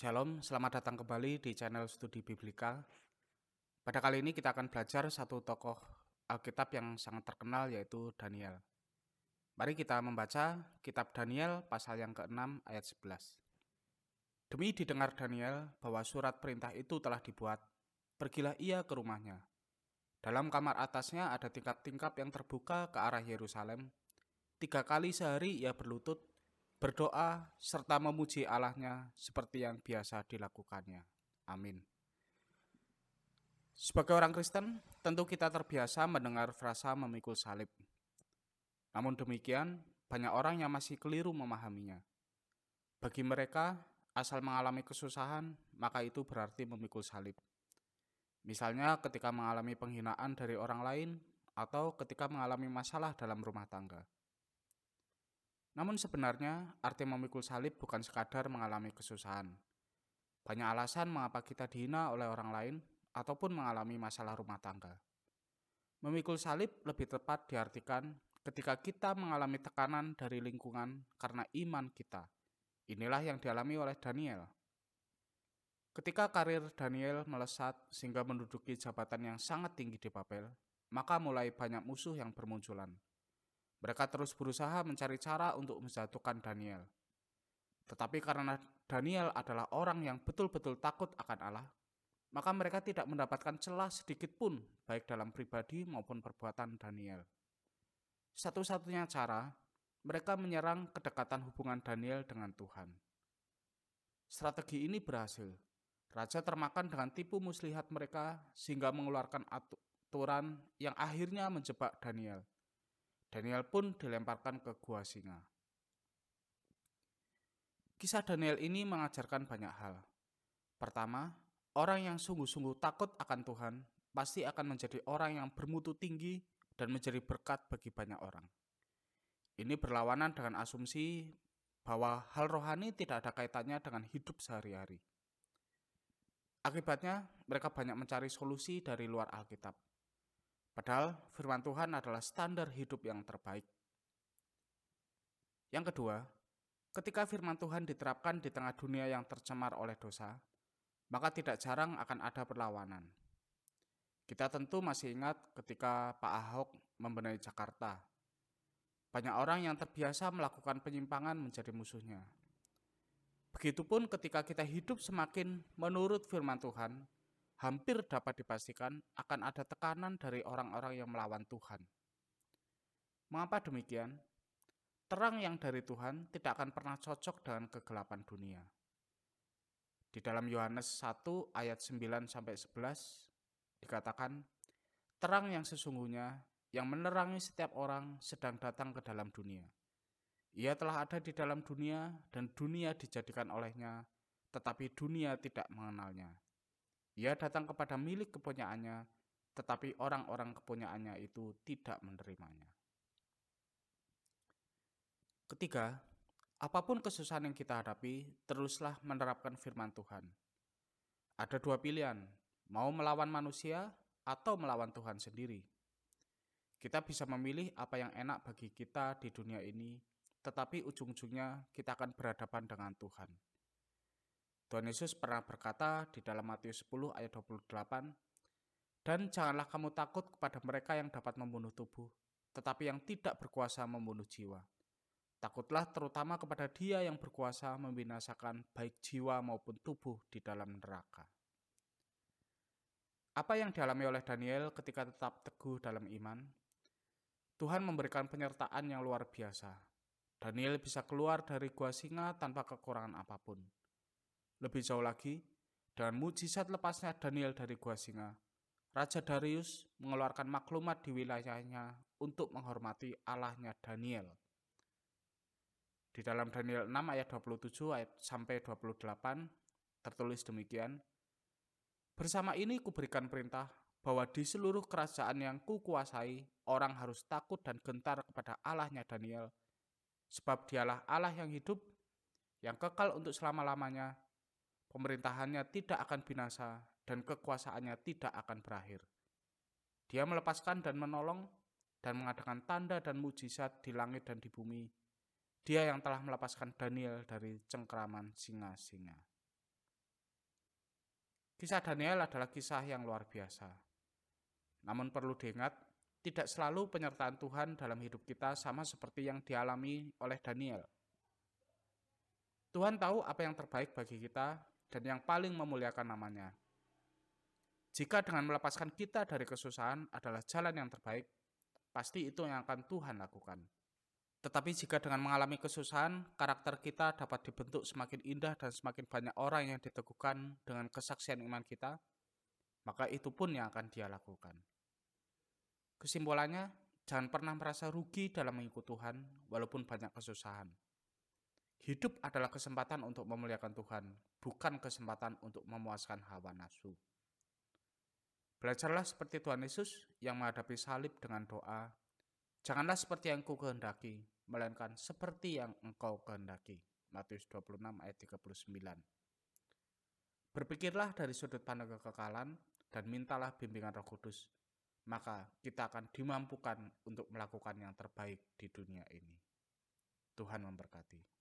Shalom, selamat datang kembali di channel Studi Biblika. Pada kali ini kita akan belajar satu tokoh Alkitab yang sangat terkenal yaitu Daniel. Mari kita membaca kitab Daniel pasal yang ke-6 ayat 11. Demi didengar Daniel bahwa surat perintah itu telah dibuat, pergilah ia ke rumahnya. Dalam kamar atasnya ada tingkap-tingkap yang terbuka ke arah Yerusalem. Tiga kali sehari ia berlutut berdoa serta memuji Allahnya seperti yang biasa dilakukannya. Amin. Sebagai orang Kristen, tentu kita terbiasa mendengar frasa memikul salib. Namun demikian, banyak orang yang masih keliru memahaminya. Bagi mereka, asal mengalami kesusahan, maka itu berarti memikul salib. Misalnya ketika mengalami penghinaan dari orang lain atau ketika mengalami masalah dalam rumah tangga. Namun sebenarnya arti memikul salib bukan sekadar mengalami kesusahan. Banyak alasan mengapa kita dihina oleh orang lain ataupun mengalami masalah rumah tangga. Memikul salib lebih tepat diartikan ketika kita mengalami tekanan dari lingkungan karena iman kita. Inilah yang dialami oleh Daniel. Ketika karir Daniel melesat sehingga menduduki jabatan yang sangat tinggi di Babel, maka mulai banyak musuh yang bermunculan. Mereka terus berusaha mencari cara untuk menjatuhkan Daniel. Tetapi karena Daniel adalah orang yang betul-betul takut akan Allah, maka mereka tidak mendapatkan celah sedikit pun, baik dalam pribadi maupun perbuatan Daniel. Satu-satunya cara, mereka menyerang kedekatan hubungan Daniel dengan Tuhan. Strategi ini berhasil. Raja termakan dengan tipu muslihat mereka sehingga mengeluarkan aturan yang akhirnya menjebak Daniel. Daniel pun dilemparkan ke gua singa. Kisah Daniel ini mengajarkan banyak hal. Pertama, orang yang sungguh-sungguh takut akan Tuhan pasti akan menjadi orang yang bermutu tinggi dan menjadi berkat bagi banyak orang. Ini berlawanan dengan asumsi bahwa hal rohani tidak ada kaitannya dengan hidup sehari-hari. Akibatnya, mereka banyak mencari solusi dari luar Alkitab. Padahal firman Tuhan adalah standar hidup yang terbaik. Yang kedua, ketika firman Tuhan diterapkan di tengah dunia yang tercemar oleh dosa, maka tidak jarang akan ada perlawanan. Kita tentu masih ingat ketika Pak Ahok membenahi Jakarta. Banyak orang yang terbiasa melakukan penyimpangan menjadi musuhnya. Begitupun ketika kita hidup semakin menurut firman Tuhan, hampir dapat dipastikan akan ada tekanan dari orang-orang yang melawan Tuhan. Mengapa demikian? Terang yang dari Tuhan tidak akan pernah cocok dengan kegelapan dunia. Di dalam Yohanes 1 ayat 9 sampai 11 dikatakan, terang yang sesungguhnya yang menerangi setiap orang sedang datang ke dalam dunia. Ia telah ada di dalam dunia dan dunia dijadikan olehnya, tetapi dunia tidak mengenalnya. Ia datang kepada milik kepunyaannya, tetapi orang-orang kepunyaannya itu tidak menerimanya. Ketiga, apa pun kesusahan yang kita hadapi, teruslah menerapkan firman Tuhan. Ada dua pilihan, mau melawan manusia atau melawan Tuhan sendiri. Kita bisa memilih apa yang enak bagi kita di dunia ini, tetapi ujung-ujungnya kita akan berhadapan dengan Tuhan. Tuhan Yesus pernah berkata di dalam Matius 10 ayat 28, Dan janganlah kamu takut kepada mereka yang dapat membunuh tubuh, tetapi yang tidak berkuasa membunuh jiwa. Takutlah terutama kepada dia yang berkuasa membinasakan baik jiwa maupun tubuh di dalam neraka. Apa yang dialami oleh Daniel ketika tetap teguh dalam iman? Tuhan memberikan penyertaan yang luar biasa. Daniel bisa keluar dari gua singa tanpa kekurangan apa pun. Lebih jauh lagi, dengan mujizat lepasnya Daniel dari gua singa, Raja Darius mengeluarkan maklumat di wilayahnya untuk menghormati Allahnya Daniel. Di dalam Daniel 6 ayat 27 ayat sampai 28 tertulis demikian, Bersama ini kuberikan perintah bahwa di seluruh kerajaan yang kukuasai, orang harus takut dan gentar kepada Allahnya Daniel, sebab dialah Allah yang hidup, yang kekal untuk selama-lamanya, pemerintahannya tidak akan binasa dan kekuasaannya tidak akan berakhir. Dia melepaskan dan menolong dan mengadakan tanda dan mujizat di langit dan di bumi. Dia yang telah melepaskan Daniel dari cengkraman singa-singa. Kisah Daniel adalah kisah yang luar biasa. Namun perlu diingat, tidak selalu penyertaan Tuhan dalam hidup kita sama seperti yang dialami oleh Daniel. Tuhan tahu apa yang terbaik bagi kita dan yang paling memuliakan namanya. Jika dengan melepaskan kita dari kesusahan adalah jalan yang terbaik, pasti itu yang akan Tuhan lakukan. Tetapi jika dengan mengalami kesusahan, karakter kita dapat dibentuk semakin indah dan semakin banyak orang yang diteguhkan dengan kesaksian iman kita, maka itu pun yang akan dia lakukan. Kesimpulannya, jangan pernah merasa rugi dalam mengikut Tuhan walaupun banyak kesusahan. Hidup adalah kesempatan untuk memuliakan Tuhan, bukan kesempatan untuk memuaskan hawa nafsu. Belajarlah seperti Tuhan Yesus yang menghadapi salib dengan doa, Janganlah seperti yang ku kehendaki, melainkan seperti yang engkau kehendaki. Matius 26 ayat 39. Berpikirlah dari sudut pandang kekekalan dan mintalah bimbingan Roh Kudus, maka kita akan dimampukan untuk melakukan yang terbaik di dunia ini. Tuhan memberkati.